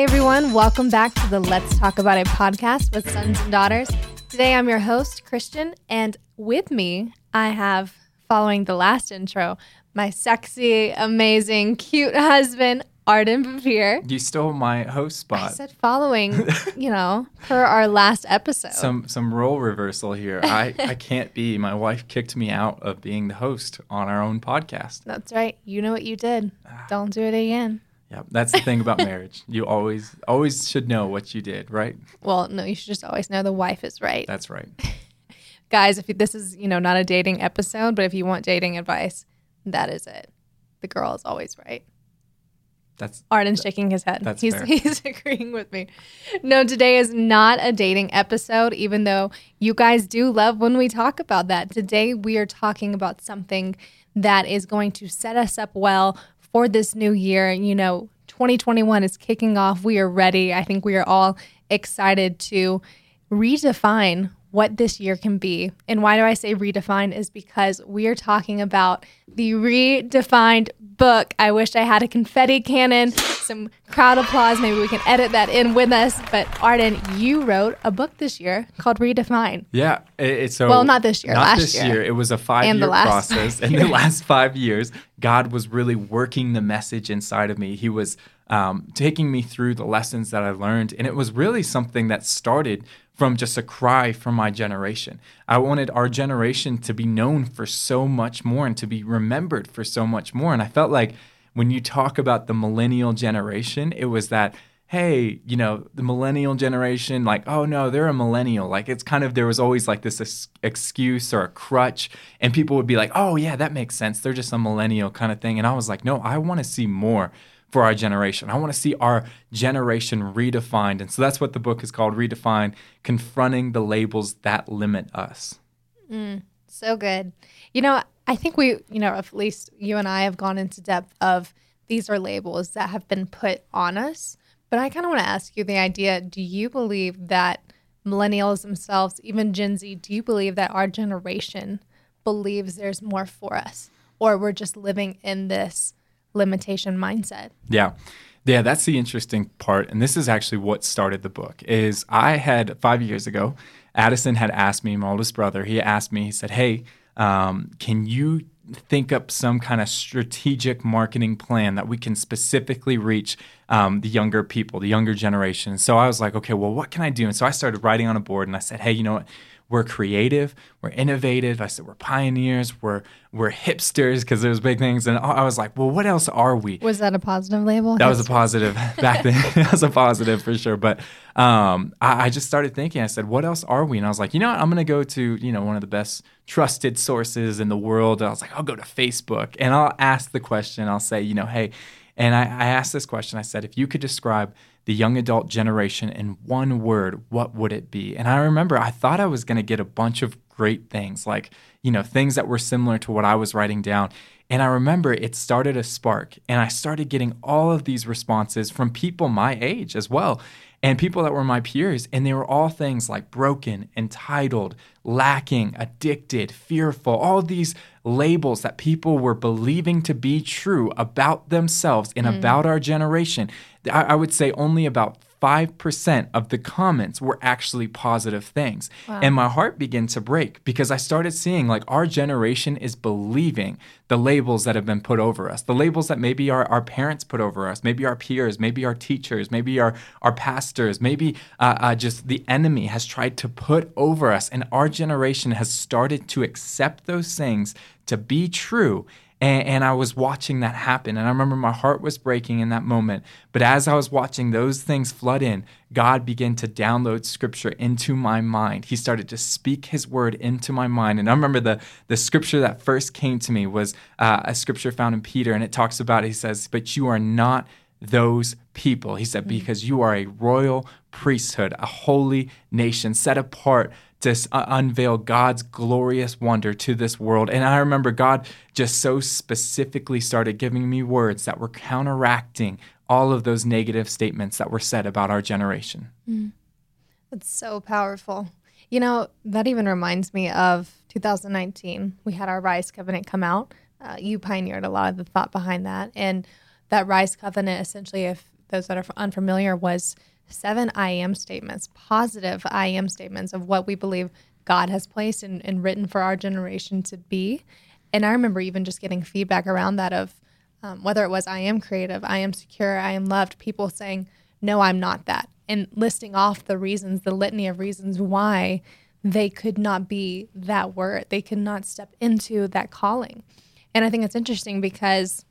Hey everyone, welcome back to the Let's Talk About It podcast with sons and daughters. Today I'm your host, Christian, and with me I have, following the last intro, my sexy, amazing, cute husband, Arden Bevere. You stole my host spot. I said following, you know, per our last episode. Some some role reversal here. I, I can't be. My wife kicked me out of being the host on our own podcast. That's right. You know what you did. Ah. Don't do it again. Yeah, that's the thing about marriage. You always always should know what you did, right? Well, no, you should just always know the wife is right. That's right. Guys, if you, this is, you know, not a dating episode, but if you want dating advice, that is it. The girl is always right. That's Arden's shaking his head. That's he's, fair. he's agreeing with me. No, today is not a dating episode, even though you guys do love when we talk about that. Today, we are talking about something that is going to set us up well for this new year. You know, 2021 is kicking off. We are ready. I think we are all excited to redefine what this year can be. And why do I say redefine is because we are talking about the redefined book. I wish I had a confetti cannon, some crowd applause. Maybe we can edit that in with us. But Arden, you wrote a book this year called Redefine. yeah. It's so Well, not this year, Not last this year. year. It was a five and year process. In the last five years, God was really working the message inside of me. He was um, taking me through the lessons that I learned, and it was really something that started from just a cry from my generation. I wanted our generation to be known for so much more and to be remembered for so much more. And I felt like when you talk about the millennial generation, it was that, hey, you know, the millennial generation, like, oh no, they're a millennial. Like, it's kind of, there was always like this ex- excuse or a crutch. And people would be like, oh yeah, that makes sense. They're just a millennial kind of thing. And I was like, no, I want to see more for our generation. I want to see our generation redefined. And so that's what the book is called Redefine Confronting the Labels That Limit Us. Mm, so good. You know, I think we, you know, at least you and I have gone into depth of these are labels that have been put on us. But I kind of want to ask you the idea do you believe that millennials themselves, even Gen Z, do you believe that our generation believes there's more for us? Or we're just living in this limitation mindset? Yeah. Yeah, that's the interesting part. And this is actually what started the book is I had five years ago, Addison had asked me, my oldest brother, he asked me, he said, Hey, um, can you think up some kind of strategic marketing plan that we can specifically reach um, the younger people, the younger generation? So I was like, okay, well, what can I do? And so I started writing on a board and I said, hey, you know what? We're creative, we're innovative. I said we're pioneers, we're we're hipsters because there's big things. And I was like, well, what else are we? Was that a positive label? That was a positive back then. that was a positive for sure. But um, I, I just started thinking. I said, "What else are we?" And I was like, "You know what? I'm going to go to you know one of the best trusted sources in the world." And I was like, "I'll go to Facebook and I'll ask the question. I'll say, you know, hey." And I, I asked this question. I said, "If you could describe the young adult generation in one word, what would it be?" And I remember I thought I was going to get a bunch of great things, like you know things that were similar to what I was writing down. And I remember it started a spark, and I started getting all of these responses from people my age as well, and people that were my peers. And they were all things like broken, entitled, lacking, addicted, fearful, all these labels that people were believing to be true about themselves and mm. about our generation. I, I would say only about 5% of the comments were actually positive things. And my heart began to break because I started seeing like our generation is believing the labels that have been put over us, the labels that maybe our, our parents put over us, maybe our peers, maybe our teachers, maybe our, our pastors, maybe uh, uh, just the enemy has tried to put over us. And our generation has started to accept those things to be true. And, and I was watching that happen. And I remember my heart was breaking in that moment. But as I was watching those things flood in, God began to download scripture into my mind. He started to speak his word into my mind. And I remember the, the scripture that first came to me was uh, a scripture found in Peter. And it talks about, he says, But you are not those people. He said, because you are a royal priesthood, a holy nation set apart to uh, unveil God's glorious wonder to this world. And I remember God just so specifically started giving me words that were counteracting all of those negative statements that were said about our generation. That's so powerful. You know, that even reminds me of 2019. We had our Rise Covenant come out. Uh, you pioneered a lot of the thought behind that. And that Rise Covenant, essentially, if those that are unfamiliar, was seven I am statements, positive I am statements of what we believe God has placed and, and written for our generation to be. And I remember even just getting feedback around that of um, whether it was I am creative, I am secure, I am loved, people saying, no, I'm not that, and listing off the reasons, the litany of reasons why they could not be that word. They could not step into that calling. And I think it's interesting because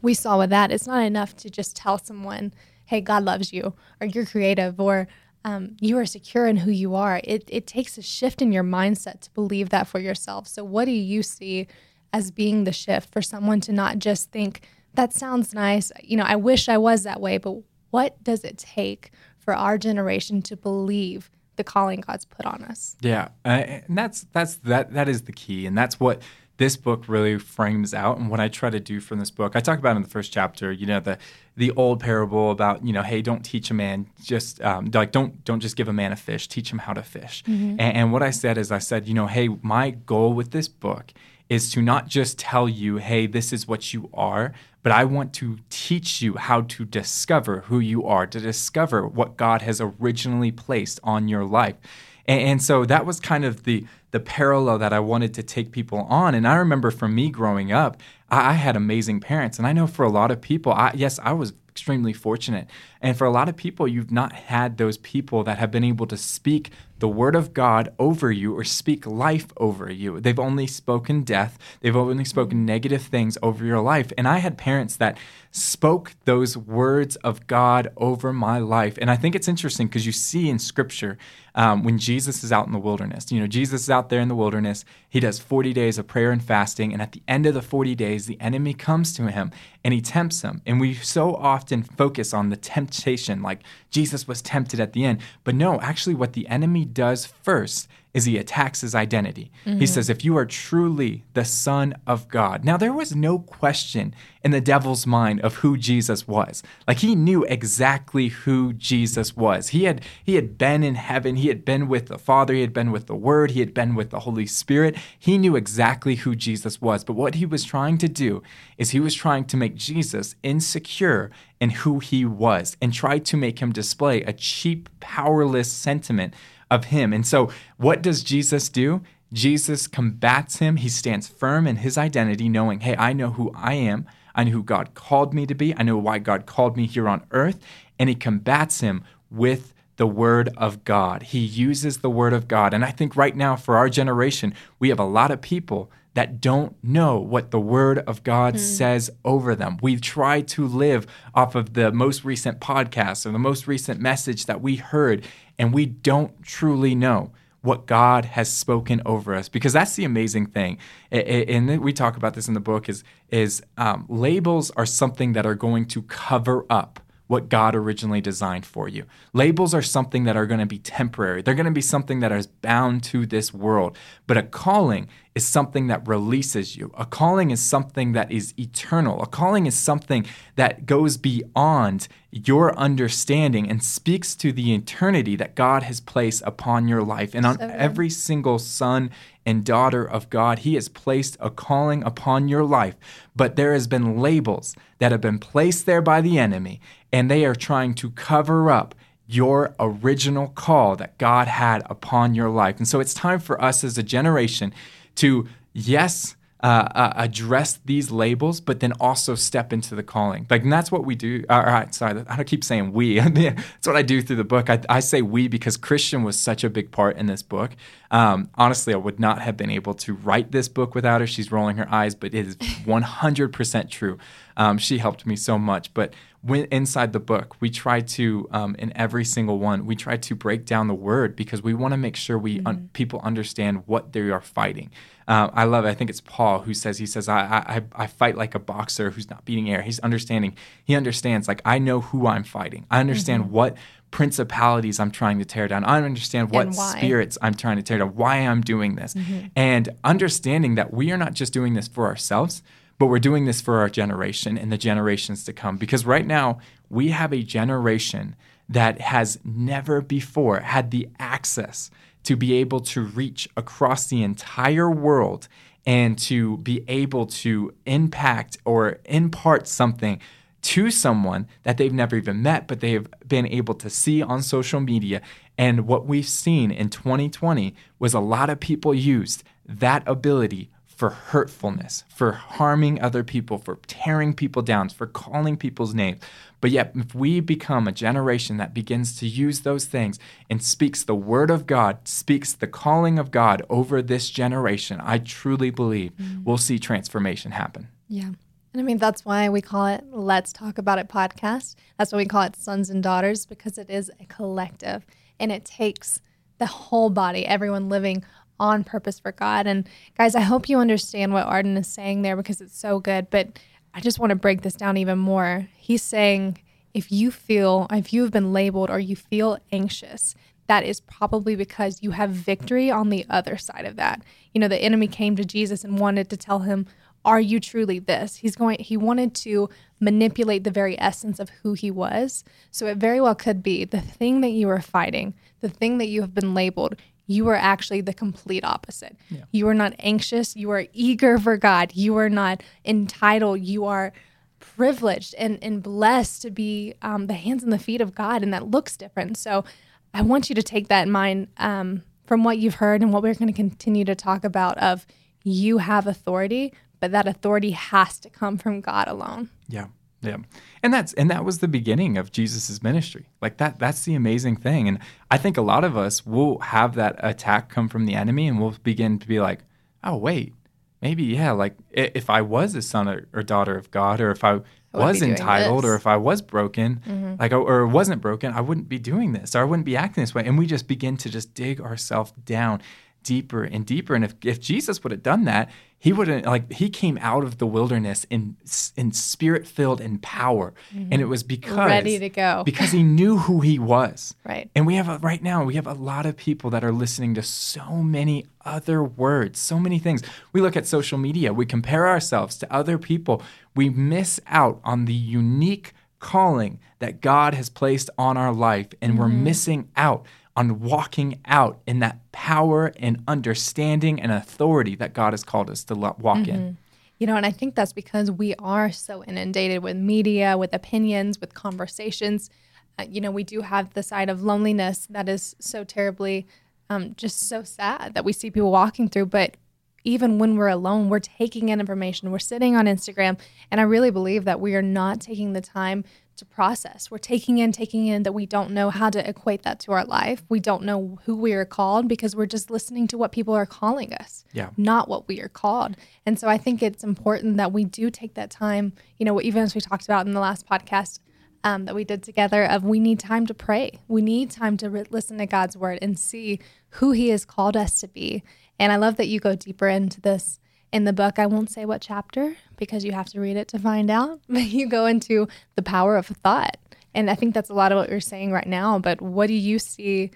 we saw with that, it's not enough to just tell someone, hey, God loves you, or you're creative, or um, you are secure in who you are. It, it takes a shift in your mindset to believe that for yourself. So, what do you see as being the shift for someone to not just think, that sounds nice, you know, I wish I was that way, but what does it take for our generation to believe the calling God's put on us? Yeah, uh, and that's that's that that is the key, and that's what this book really frames out and what I try to do from this book. I talk about in the first chapter, you know, the the old parable about, you know, hey, don't teach a man just um, like don't don't just give a man a fish, teach him how to fish. Mm-hmm. And, and what I said is I said, you know, hey, my goal with this book is to not just tell you, hey, this is what you are, but I want to teach you how to discover who you are, to discover what God has originally placed on your life. And, and, so that was kind of the the parallel that I wanted to take people on. And I remember for me growing up, I, I had amazing parents, and I know for a lot of people, I, yes, I was extremely fortunate. And for a lot of people, you've not had those people that have been able to speak the word of God over you or speak life over you. They've only spoken death, they've only spoken negative things over your life. And I had parents that spoke those words of God over my life. And I think it's interesting because you see in scripture um, when Jesus is out in the wilderness, you know, Jesus is out there in the wilderness, he does 40 days of prayer and fasting. And at the end of the 40 days, the enemy comes to him and he tempts him. And we so often focus on the temptation, like Jesus was tempted at the end. But no, actually, what the enemy does first is he attacks his identity. Mm-hmm. He says, If you are truly the Son of God. Now, there was no question in the devil's mind of who Jesus was. Like he knew exactly who Jesus was. He had he had been in heaven, he had been with the Father, he had been with the Word, he had been with the Holy Spirit. He knew exactly who Jesus was. But what he was trying to do is he was trying to make Jesus insecure in who he was and try to make him display a cheap, powerless sentiment of him. And so, what does Jesus do? Jesus combats him. He stands firm in his identity, knowing, hey, I know who I am. I know who God called me to be. I know why God called me here on earth. And he combats him with the word of God. He uses the word of God. And I think right now, for our generation, we have a lot of people that don't know what the word of God mm. says over them. We've tried to live off of the most recent podcast or the most recent message that we heard, and we don't truly know what God has spoken over us because that's the amazing thing. And we talk about this in the book is is um, labels are something that are going to cover up what God originally designed for you. Labels are something that are going to be temporary. They're going to be something that is bound to this world. But a calling is something that releases you. A calling is something that is eternal. A calling is something that goes beyond your understanding and speaks to the eternity that God has placed upon your life. And on so every single son and daughter of God, He has placed a calling upon your life. But there has been labels that have been placed there by the enemy, and they are trying to cover up your original call that God had upon your life. And so it's time for us as a generation to, yes, uh, uh, address these labels, but then also step into the calling. Like, and that's what we do. All right, sorry, I don't keep saying we. that's what I do through the book. I, I, say we because Christian was such a big part in this book. Um, honestly, I would not have been able to write this book without her. She's rolling her eyes, but it is 100% true. Um, she helped me so much. But when inside the book, we try to, um, in every single one, we try to break down the word because we want to make sure we mm-hmm. un- people understand what they are fighting. Uh, I love it. I think it's Paul who says he says I, I I fight like a boxer who's not beating air. He's understanding. He understands like I know who I'm fighting. I understand mm-hmm. what principalities I'm trying to tear down. I understand what spirits I'm trying to tear down. Why I'm doing this, mm-hmm. and understanding that we are not just doing this for ourselves but we're doing this for our generation and the generations to come. Because right now, we have a generation that has never before had the access to be able to reach across the entire world and to be able to impact or impart something to someone that they've never even met, but they have been able to see on social media. And what we've seen in 2020 was a lot of people used that ability for hurtfulness, for harming other people, for tearing people down, for calling people's names. But yet, if we become a generation that begins to use those things and speaks the word of God, speaks the calling of God over this generation, I truly believe mm. we'll see transformation happen. Yeah. And I mean, that's why we call it Let's Talk About It podcast. That's why we call it Sons and Daughters, because it is a collective and it takes the whole body, everyone living on purpose for God. And guys, I hope you understand what Arden is saying there because it's so good. But I just want to break this down even more. He's saying if you feel, if you have been labeled or you feel anxious, that is probably because you have victory on the other side of that. You know, the enemy came to Jesus and wanted to tell him, Are you truly this? He's going, he wanted to manipulate the very essence of who he was. So it very well could be the thing that you are fighting, the thing that you have been labeled, you are actually the complete opposite. Yeah. You are not anxious. You are eager for God. You are not entitled. You are privileged and, and blessed to be um, the hands and the feet of God, and that looks different. So I want you to take that in mind um, from what you've heard and what we're going to continue to talk about of you have authority, but that authority has to come from God alone. Yeah. Yeah. And that's and that was the beginning of Jesus's ministry. Like that that's the amazing thing. And I think a lot of us will have that attack come from the enemy and we'll begin to be like, "Oh, wait. Maybe yeah, like if I was a son or, daughter of God or if I, was entitled or if I was broken, mm-hmm. like or wasn't broken, I wouldn't be doing this or I wouldn't be acting this way." And we just begin to just dig ourselves down deeper and deeper. And if, if Jesus would have done that, he wouldn't like he came out of the wilderness in in spirit filled and power, mm-hmm. and it was because ready to go because he knew who he was. Right. And we have a, right now we have a lot of people that are listening to so many other words, so many things. We look at social media, we compare ourselves to other people, we miss out on the unique calling that God has placed on our life, and mm-hmm. we're missing out on walking out in that power and understanding and authority that God has called us to walk mm-hmm. in. You know, and I think that's because we are so inundated with media, with opinions, with conversations. Uh, you know, we do have the side of loneliness that is so terribly, um, just so sad that we see people walking through. But even when we're alone, we're taking in information, we're sitting on Instagram. And I really believe that we are not taking the time to process. We're taking in, taking in that we don't know how to equate that to our life. We don't know who we are called because we're just listening to what people are calling us, yeah. not what we are called. And so I think it's important that we do take that time, you know, even as we talked about in the last podcast um, that we did together, of we need time to pray. We need time to re- listen to God's word and see who He has called us to be. And I love that you go deeper into this in the book. I won't say what chapter because you have to read it to find out, but you go into the power of thought. And I think that's a lot of what you're saying right now. But what do you see,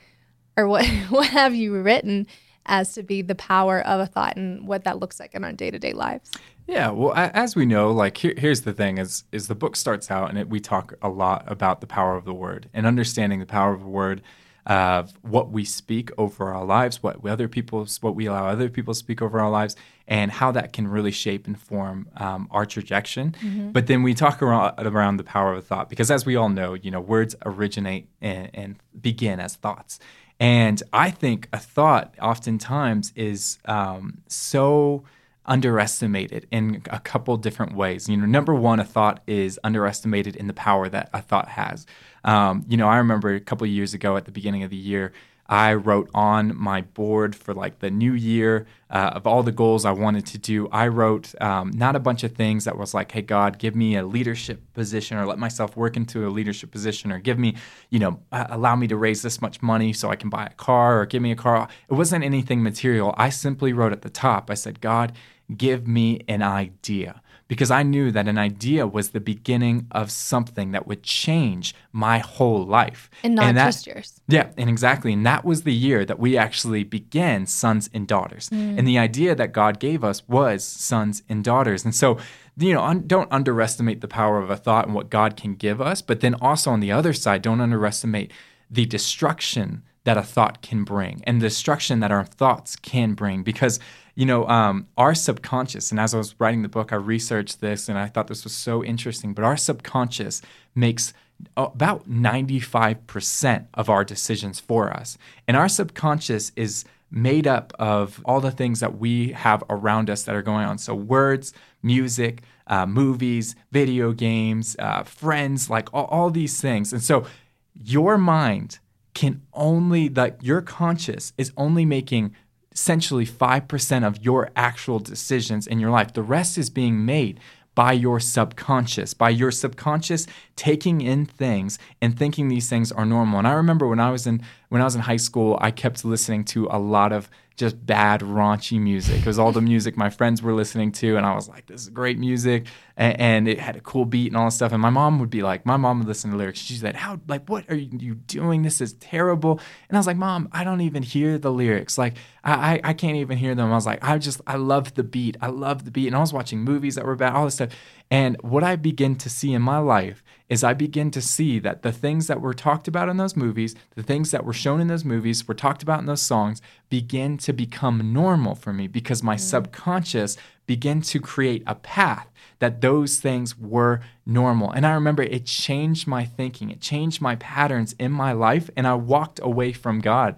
or what, what have you written as to be the power of a thought and what that looks like in our day to day lives? Yeah, well, as we know, like here, here's the thing: is is the book starts out and it, we talk a lot about the power of the word and understanding the power of the word of what we speak over our lives, what other people, what we allow other people to speak over our lives, and how that can really shape and form um, our trajectory. Mm-hmm. But then we talk around, around the power of thought because, as we all know, you know, words originate and, and begin as thoughts. And I think a thought oftentimes is um, so underestimated in a couple different ways. You know, number one, a thought is underestimated in the power that a thought has. Um, you know, I remember a couple years ago at the beginning of the year, I wrote on my board for like the new year uh, of all the goals I wanted to do. I wrote um, not a bunch of things that was like, hey, God, give me a leadership position or let myself work into a leadership position or give me, you know, allow me to raise this much money so I can buy a car or give me a car. It wasn't anything material. I simply wrote at the top, I said, God, give me an idea because I knew that an idea was the beginning of something that would change my whole life. And not and that, just yours. Yeah, and exactly. And that was the year that we actually began Sons and Daughters. Mm. And the idea that God gave us was sons and daughters. And so, you know, un- don't underestimate the power of a thought and what God can give us. But then also on the other side, don't underestimate the destruction that a thought can bring and the destruction that our thoughts can bring because you know, um, our subconscious, and as I was writing the book, I researched this and I thought this was so interesting, but our subconscious makes about 95% of our decisions for us. And our subconscious is made up of all the things that we have around us that are going on. So, words, music, uh, movies, video games, uh, friends, like all, all these things. And so, your mind can only, like, your conscious is only making essentially 5% of your actual decisions in your life. The rest is being made by your subconscious, by your subconscious taking in things and thinking these things are normal. And I remember when I was in when I was in high school, I kept listening to a lot of just bad, raunchy music. It was all the music my friends were listening to, and I was like, "This is great music," and, and it had a cool beat and all this stuff. And my mom would be like, "My mom would listen to lyrics. She's like, how, like, what are you doing? This is terrible." And I was like, "Mom, I don't even hear the lyrics. Like, I, I, I can't even hear them." I was like, "I just, I love the beat. I love the beat." And I was watching movies that were bad, all this stuff. And what I begin to see in my life is I begin to see that the things that were talked about in those movies, the things that were shown in those movies, were talked about in those songs, begin to become normal for me because my mm. subconscious began to create a path that those things were normal. And I remember it changed my thinking, it changed my patterns in my life, and I walked away from God.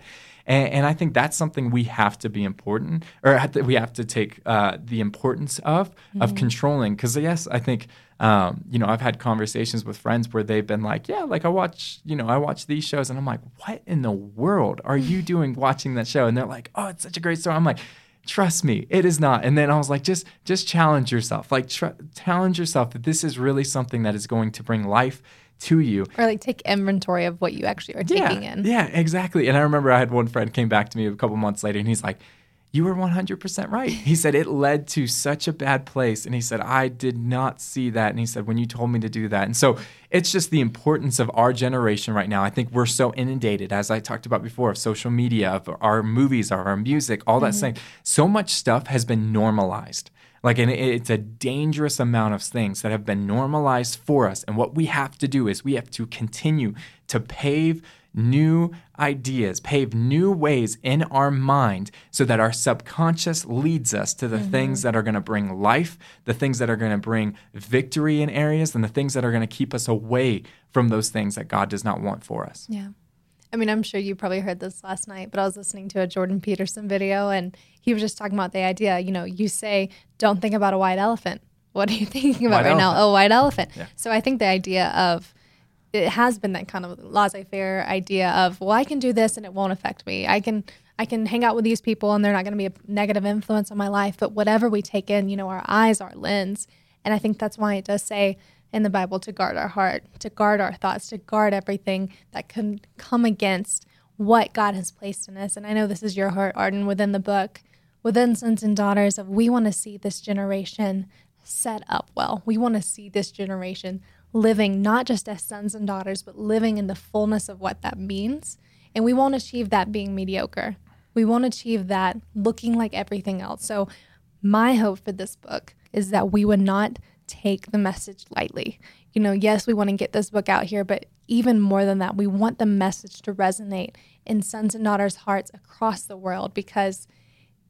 And, and, I think that's something we have to be important, or we have to take uh, the importance of mm-hmm. of controlling. Because yes, I think um, you know I've had conversations with friends where they've been like, yeah, like I watch, you know, I watch these shows, and I'm like, what in the world are you doing watching that show? And they're like, oh, it's such a great story. I'm like trust me it is not and then i was like just just challenge yourself like tr- challenge yourself that this is really something that is going to bring life to you. Or like take inventory of what you actually are taking yeah, in. Yeah, exactly. And I remember I had one friend came back to me a couple months later and he's like, you were 100% right. He said it led to such a bad place. And he said, I did not see that. And he said, when you told me to do that. And so it's just the importance of our generation right now. I think we're so inundated, as I talked about before, of social media, of our movies, of our music, all that mm-hmm. So much stuff has been normalized. Like, and it's a dangerous amount of things that have been normalized for us. And what we have to do is we have to continue to pave new ideas, pave new ways in our mind so that our subconscious leads us to the mm-hmm. things that are going to bring life, the things that are going to bring victory in areas, and the things that are going to keep us away from those things that God does not want for us. Yeah. I mean, I'm sure you probably heard this last night, but I was listening to a Jordan Peterson video and he was just talking about the idea, you know, you say, don't think about a white elephant. What are you thinking about white right elephant. now? A white elephant. Yeah. So I think the idea of it has been that kind of laissez-faire idea of, well, I can do this and it won't affect me. I can I can hang out with these people and they're not going to be a negative influence on my life. But whatever we take in, you know, our eyes, our lens, and I think that's why it does say in the Bible to guard our heart, to guard our thoughts, to guard everything that can come against what God has placed in us. And I know this is your heart, Arden, within the book, within Sons and Daughters of we want to see this generation set up well. We want to see this generation living not just as sons and daughters, but living in the fullness of what that means. And we won't achieve that being mediocre. We won't achieve that looking like everything else. So, my hope for this book is that we would not take the message lightly. You know, yes, we want to get this book out here, but even more than that, we want the message to resonate in sons and daughters' hearts across the world because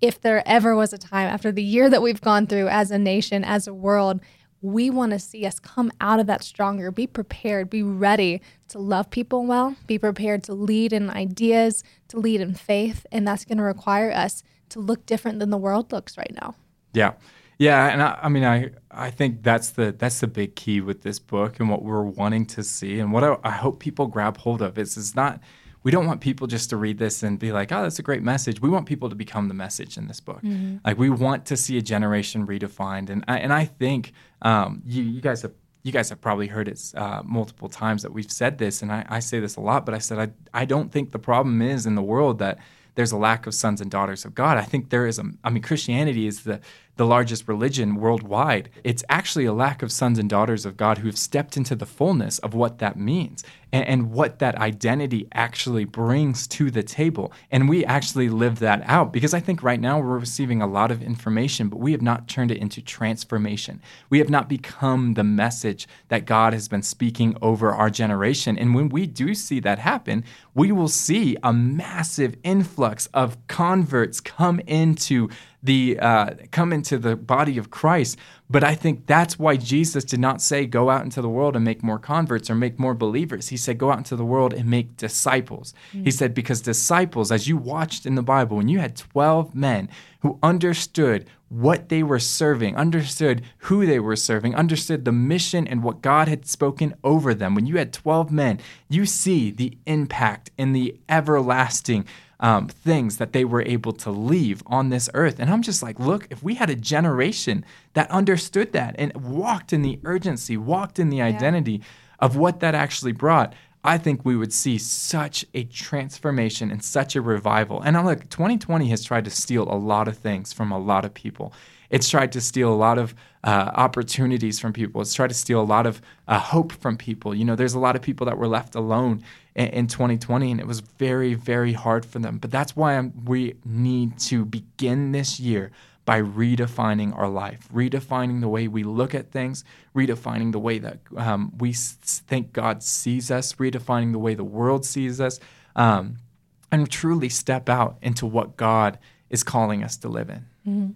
if there ever was a time after the year that we've gone through as a nation, as a world, we want to see us come out of that stronger, be prepared, be ready to love people well, be prepared to lead in ideas, to lead in faith. And that's going to require us to look different than the world looks right now. Yeah. Yeah, and I, I, mean, I I think that's the that's the big key with this book and what we're wanting to see, and what I, I hope people grab hold of is is not we don't want people just to read this and be like, oh, that's a great message. We want people to become the message in this book. Mm-hmm. Like we want to see a generation redefined, and I, and I think um, you you guys have you guys have probably heard it uh, multiple times that we've said this, and I, I say this a lot, but I said I I don't think the problem is in the world that there's a lack of sons and daughters of God. I think there is a I mean Christianity is the the largest religion worldwide. It's actually a lack of sons and daughters of God who have stepped into the fullness of what that means and, and, what that identity actually brings to the table. And we actually live that out because I think right now we're receiving a lot of information, but we have not turned it into transformation. We have not become the message that God has been speaking over our generation. And when we do see that happen, we will see a massive influx of converts come into the uh, come into the body of Christ. But I think that's why Jesus did not say go out into the world and make more converts or make more believers. He said go out into the world and make disciples. Mm-hmm. He said because disciples, as you watched in the Bible, when you had twelve men who understood what they were serving, understood who they were serving, understood the mission and what God had spoken over them. When you had 12 men, you see the impact and the everlasting um, things that they were able to leave on this earth. And I'm just like, look, if we had a generation that understood that and walked in the urgency, walked in the identity yeah. of what that actually brought, I think we would see such a transformation and such a revival. And I'm like, 2020 has tried to steal a lot of things from a lot of people. It's tried to steal a lot of uh, opportunities from people. It's tried to steal a lot of uh, hope from people. You know, there's a lot of people that were left alone in, in 2020, and it was very, very hard for them. But that's why I'm, we need to begin this year by redefining our life, redefining the way we look at things, redefining the way that um, we think God sees us, redefining the way the world sees us, um, and truly step out into what God is calling us to live in. Mm-hmm.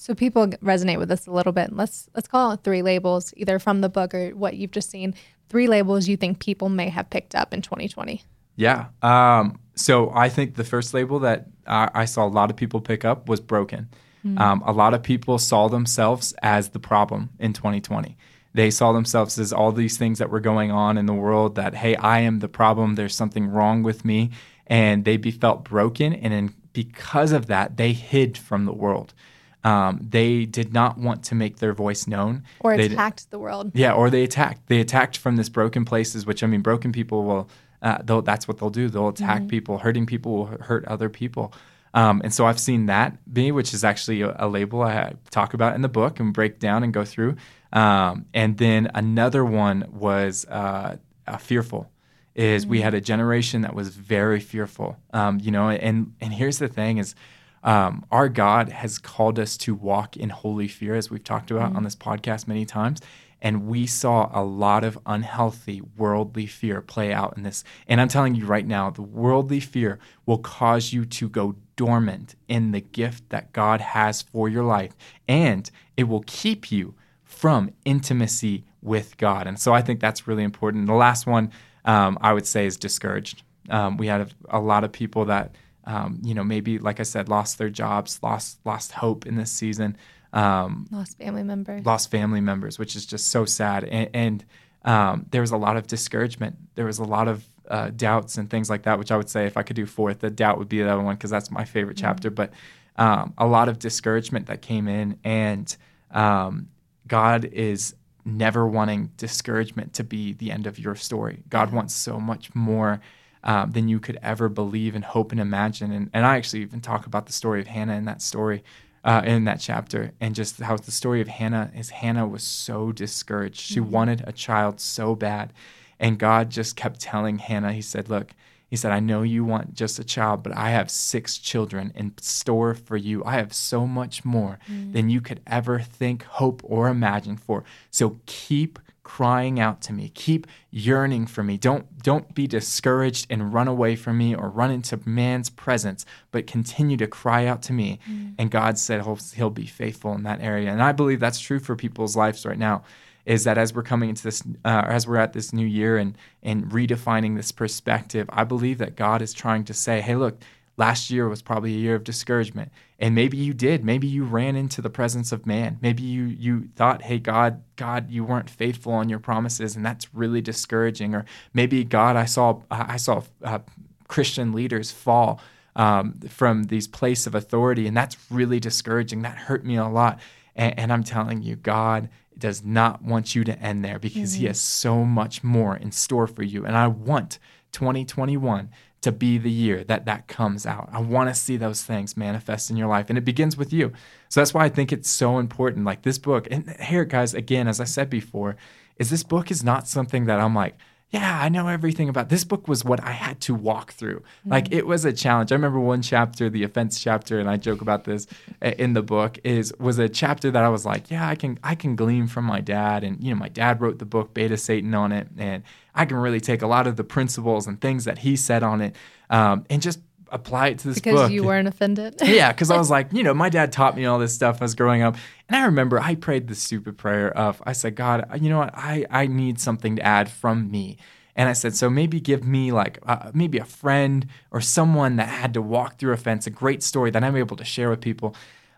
So people resonate with this a little bit. Let's let's call it three labels, either from the book or what you've just seen. Three labels you think people may have picked up in 2020. Yeah. Um, so I think the first label that I, I saw a lot of people pick up was broken. Mm-hmm. Um, a lot of people saw themselves as the problem in 2020. They saw themselves as all these things that were going on in the world that, hey, I am the problem. There's something wrong with me. And they be felt broken. And in, because of that, they hid from the world. Um, they did not want to make their voice known. Or they attacked the world. Yeah, or they attacked. They attacked from this broken places, which I mean, broken people will. Uh, that's what they'll do. They'll attack mm-hmm. people. Hurting people will hurt other people. Um, and so I've seen that be, which is actually a, a, label I talk about in the book and break down and go through. Um, and then another one was uh, fearful. Is mm-hmm. we had a generation that was very fearful. Um, you know, and and here's the thing: is um, our God has called us to walk in holy fear, as we've talked about mm-hmm. on this podcast many times. And we saw a lot of unhealthy worldly fear play out in this. And I'm telling you right now, the worldly fear will cause you to go dormant in the gift that God has for your life. And it will keep you from intimacy with God. And so I think that's really important. The last one um, I would say is discouraged. Um, we had a, a lot of people that um, you know, maybe like I said, lost their jobs, lost lost hope in this season, um, lost family members, lost family members, which is just so sad. And, and um, there was a lot of discouragement. There was a lot of uh, doubts and things like that. Which I would say, if I could do fourth, the doubt would be the other one because that's my favorite mm-hmm. chapter. But um, a lot of discouragement that came in, and um, God is never wanting discouragement to be the end of your story. God wants so much more um, than you could ever believe and hope and imagine. And, and I actually even talk about the story of Hannah in that story, uh, in that chapter, and just how the story of Hannah is Hannah was so discouraged. She mm-hmm. wanted a child so bad. And God just kept telling Hannah, He said, Look, he said, I know you want just a child, but I have six children in store for you. I have so much more mm. than you could ever think, hope, or imagine for. So keep crying out to me. Keep yearning for me. Don't don't be discouraged and run away from me or run into man's presence, but continue to cry out to me. Mm. And God said he'll, he'll be faithful in that area. And I believe that's true for people's lives right now. Is that as we're coming into this, uh, as we're at this new year and and redefining this perspective, I believe that God is trying to say, "Hey, look, last year was probably a year of discouragement. And maybe you did. Maybe you ran into the presence of man. Maybe you you thought hey god god you weren't faithful on your promises and that's really discouraging. Or maybe god i saw i saw uh, christian leaders fall um, from these place of authority and that's really discouraging. That hurt me a lot. And, and i'm telling you god does not want you to end there because mm-hmm. he has so much more in store for you. And i want 2021 to be the year that that comes out. I want to see those things manifest in your life. And it begins with you. So that's why I think it's so important. Like this book, and here, guys, again, as I said before, is this book is not something that I'm like, yeah, I know everything about this book was what I had to walk through. Mm-hmm. Like it was a challenge. I remember one chapter, the offense chapter, and I joke about this in the book, is was a chapter that I was like, yeah, I can I can glean from my dad. And you know, my dad wrote the book Bait of Satan on it, and I can really take a lot of the principles and things that he said on it, um, and just apply it to this because book. Because you weren't offended. yeah, because I was like, you know, my dad taught me all this stuff as growing up, and I remember I prayed this stupid prayer of, I said, God, you know what, I I need something to add from me. And I said, so maybe give me like uh, maybe a friend or someone that had to walk through a fence, a great story that I'm able to share with people.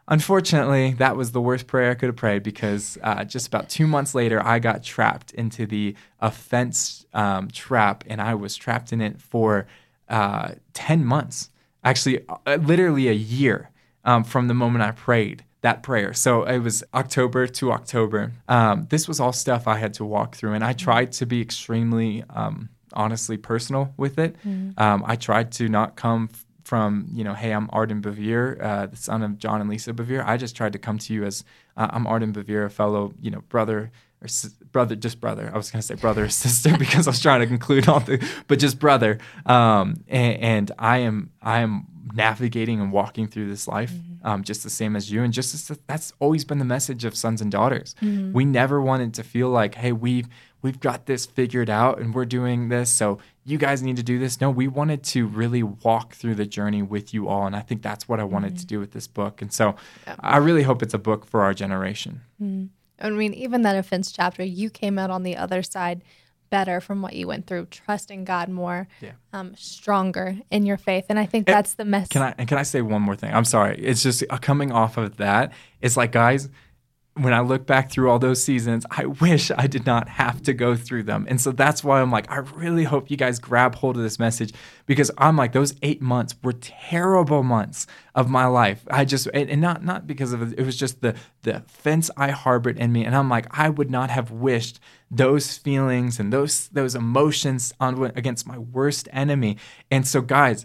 Unfortunately, that was the worst prayer I could have prayed because uh, just about two months later, I got trapped into the offense um, trap, and I was trapped in it for uh, 10 months. Actually, uh, literally a year um, from the moment I prayed that prayer. So it was October to October. Um, this was all stuff I had to walk through, and I tried to be extremely, um, honestly, personal with it. Um, I tried to not come f- from, you know, hey, I'm Arden Bevere, uh, the son of John and Lisa Bevere. I just tried to come to you as uh, I'm Arden Bevere, a fellow, you know, brother or brother, just brother. I was gonna say brother or sister because I was trying to conclude all the, but just brother. Um, and, and I am, I am navigating and walking through this life um, just the same as you. And just as that's always been the message of sons and daughters. We never wanted to feel like hey we've we've got this figured out and we're doing this so you guys need to do this. No we wanted to really walk through the journey with you all and i think that's what i wanted to do with this book. And so i really hope it's a book for our generation I mean, even that offense chapter, you came out on the other side better from what you went through, trusting God more, Yeah. um, stronger in your faith. And I think that's the message. Can I and can I say one more thing? I'm sorry. It's just uh, coming off of that. It's like guys, when I look back through all those seasons, I wish I did not have to go through them. And so that's why I'm like, I really hope you guys grab hold of this message because I'm like, those eight months were terrible months of my life. I just and, not not because of it, it was just the the offense I harbored in me. And I'm like, I would not have wished those feelings and those those emotions on against my worst enemy. And so guys,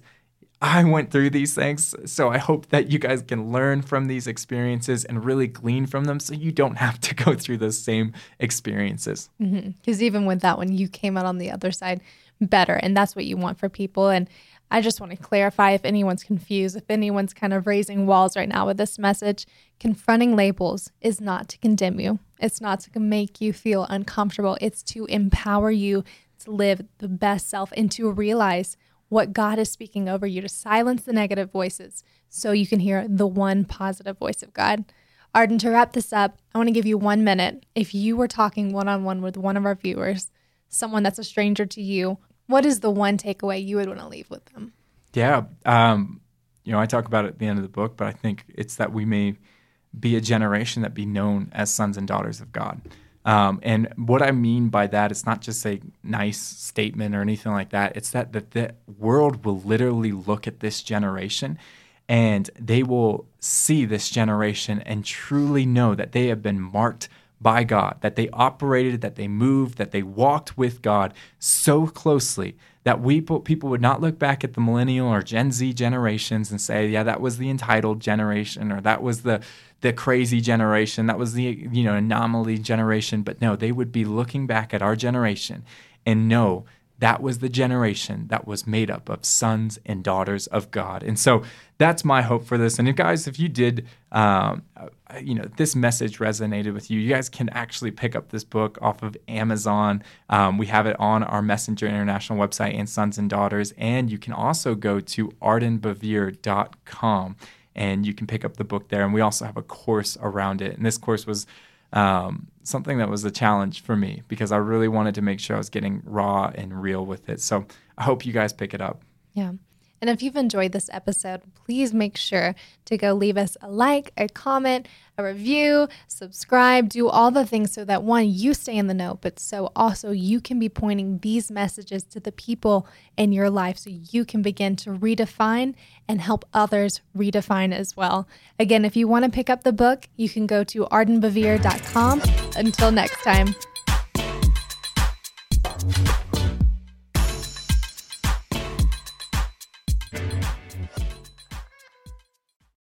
I went through these things, so I hope that you guys can learn from these experiences and really glean from them so you don't have to go through those same experiences. Mm-hmm. Because even with that one, you came out on the other side better. And that's what you want for people. And I just want to clarify if anyone's confused, if anyone's kind of raising walls right now with this message, confronting labels is not to condemn you. It's not to make you feel uncomfortable. It's to empower you to live the best self and to realize what God is speaking over you, to silence the negative voices so you can hear the one positive voice of God. Arden, to wrap this up, I want to give you one minute. If you were talking one on one with one of our viewers, someone that's a stranger to you, what is the one takeaway you would want to leave with them? Yeah. Um, you know, I talk about it at the end of the book, but I think it's that we may be a generation that be known as sons and daughters of God. Um, and what I mean by that, it's not just a nice statement or anything like that. It's that, that the world will literally look at this generation and they will see this generation and truly know that they have been marked by God, that they operated, that they moved, that they walked with God so closely that we people would not look back at the millennial or Gen Z generations and say, yeah, that was the entitled generation or that was the the crazy generation, that was the you know anomaly generation, but no, they would be looking back at our generation and know that was the generation that was made up of sons and daughters of God. And so that's my hope for this. And guys, if you did, um, you know, this message resonated with you, you guys can actually pick up this book off of Amazon. Um, we have it on our Messenger International website and Sons and Daughters. And you can also go to ardenbevere.com and you can pick up the book there. And we also have a course around it. And this course was um, something that was a challenge for me because I really wanted to make sure I was getting raw and real with it. So I hope you guys pick it up. Yeah. And if you've enjoyed this episode, please make sure to go leave us a like, a comment, a review, subscribe, do all the things so that one, you stay in the know, but so also you can be pointing these messages to the people in your life so you can begin to redefine and help others redefine as well. Again, if you want to pick up the book, you can go to ardenbevere.com. Until next time.